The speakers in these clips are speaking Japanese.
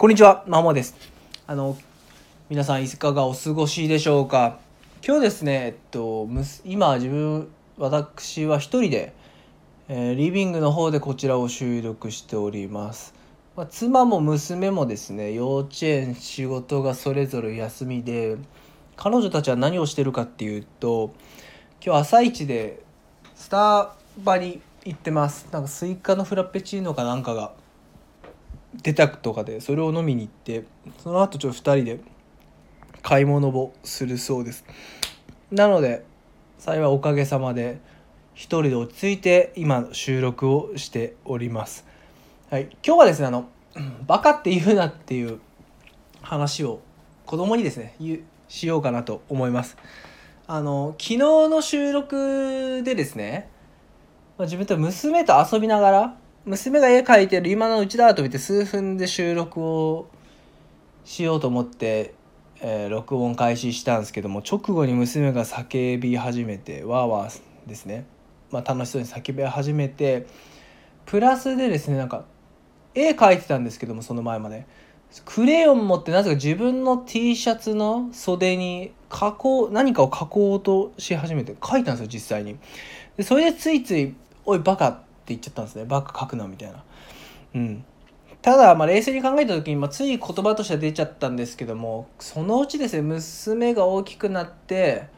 こんにちは、まもです。あの、皆さんいかがお過ごしでしょうか？今日ですね、えっと、今自分、私は一人で、えー、リビングの方でこちらを収録しております。まあ、妻も娘もですね、幼稚園、仕事がそれぞれ休みで、彼女たちは何をしてるかっていうと、今日朝一でスタバに行ってます。なんかスイカのフラペチーノかなんかが出たとかでそれを飲みに行ってその後ちょっと2人で買い物をするそうです。なので幸いおかげさまで1人で落ち着いて今収録をしております。はい。今日はですねあの バカって言うなっていう話を子供にですねしようかなと思います。あの昨日の収録でですね自分と娘と遊びながら娘が絵描いてる今のうちだと見て数分で収録をしようと思って、えー、録音開始したんですけども直後に娘が叫び始めてわーわーですね、まあ、楽しそうに叫び始めてプラスでですねなんか絵描いてたんですけどもその前まで。クレヨン持ってなぜか自分の T シャツの袖に加工何かを描こうとし始めて描いたんですよ実際に。でそれでついつい「おいバカ」言っちゃったんですね。バカ書くなみたいな。うん。ただ、まあ、冷静に考えた時に、まあ、つい言葉としては出ちゃったんですけどもそのうちですね娘が大きくなって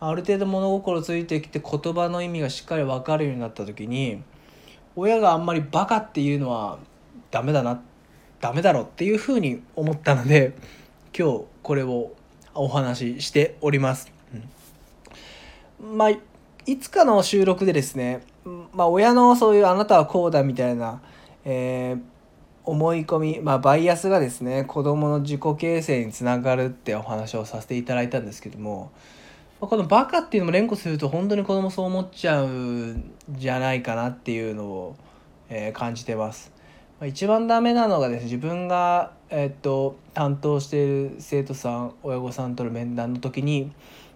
ある程度物心ついてきて言葉の意味がしっかり分かるようになった時に親があんまりバカっていうのはダメだなダメだろっていうふうに思ったので今日これをお話ししております。うん、まあいつかの収録でですねまあ、親のそういうあなたはこうだみたいな、えー、思い込み、まあ、バイアスがですね子どもの自己形成につながるってお話をさせていただいたんですけどもこのバカっていうのも連呼すると本当に子供そう思っちゃうんじゃないかなっていうのを、えー、感じてます。一番ダメなのがですね自分が、え、っと担当している生徒さん親御さんとの面談の時に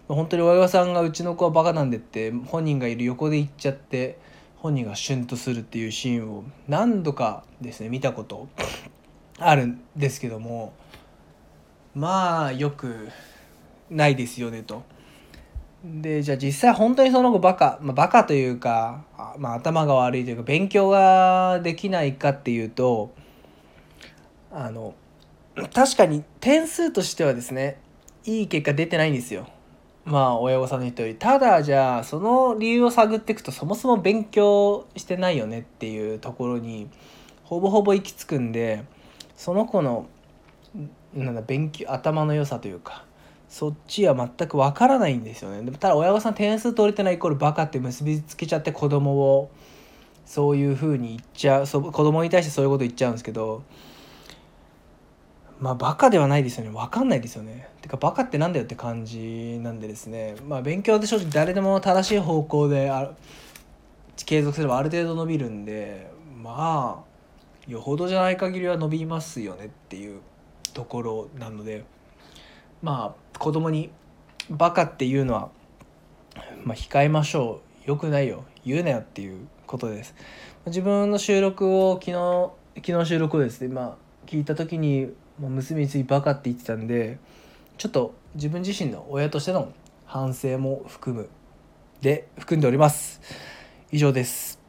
本当に親御さんがうちの子はバカなんでって本人がいる横で言っちゃって本人がシュンとするっていうシーンを何度かですね見たことあるんですけどもまあよくないですよねと。でじゃあ実際本当にその子バカ、まあ、バカというか、まあ、頭が悪いというか勉強ができないかっていうとあの確かに点数としてはですねいい結果出てないんですよ。まあ親御さんの言ったよりただじゃあその理由を探っていくとそもそも勉強してないよねっていうところにほぼほぼ行き着くんでその子のなんだ勉強頭の良さというかそっちは全くわからないんですよね。でもただ親御さん点数取れてないイコールバカって結びつけちゃって子供をそういうふうに言っちゃうそ子供に対してそういうこと言っちゃうんですけどまあバカではないですよね。分かんないですよね。てかバカってなんだよって感じなんでですね。まあ勉強って正直誰でも正しい方向であ継続すればある程度伸びるんでまあよほどじゃない限りは伸びますよねっていうところなのでまあ子供にバカっていうのは、まあ、控えましょう。よくないよ。言うなよっていうことです。自分の収録を昨日昨日収録をですねまあ聞いた時にもう娘についてバカって言ってたんでちょっと自分自身の親としての反省も含むで含んでおります。以上です。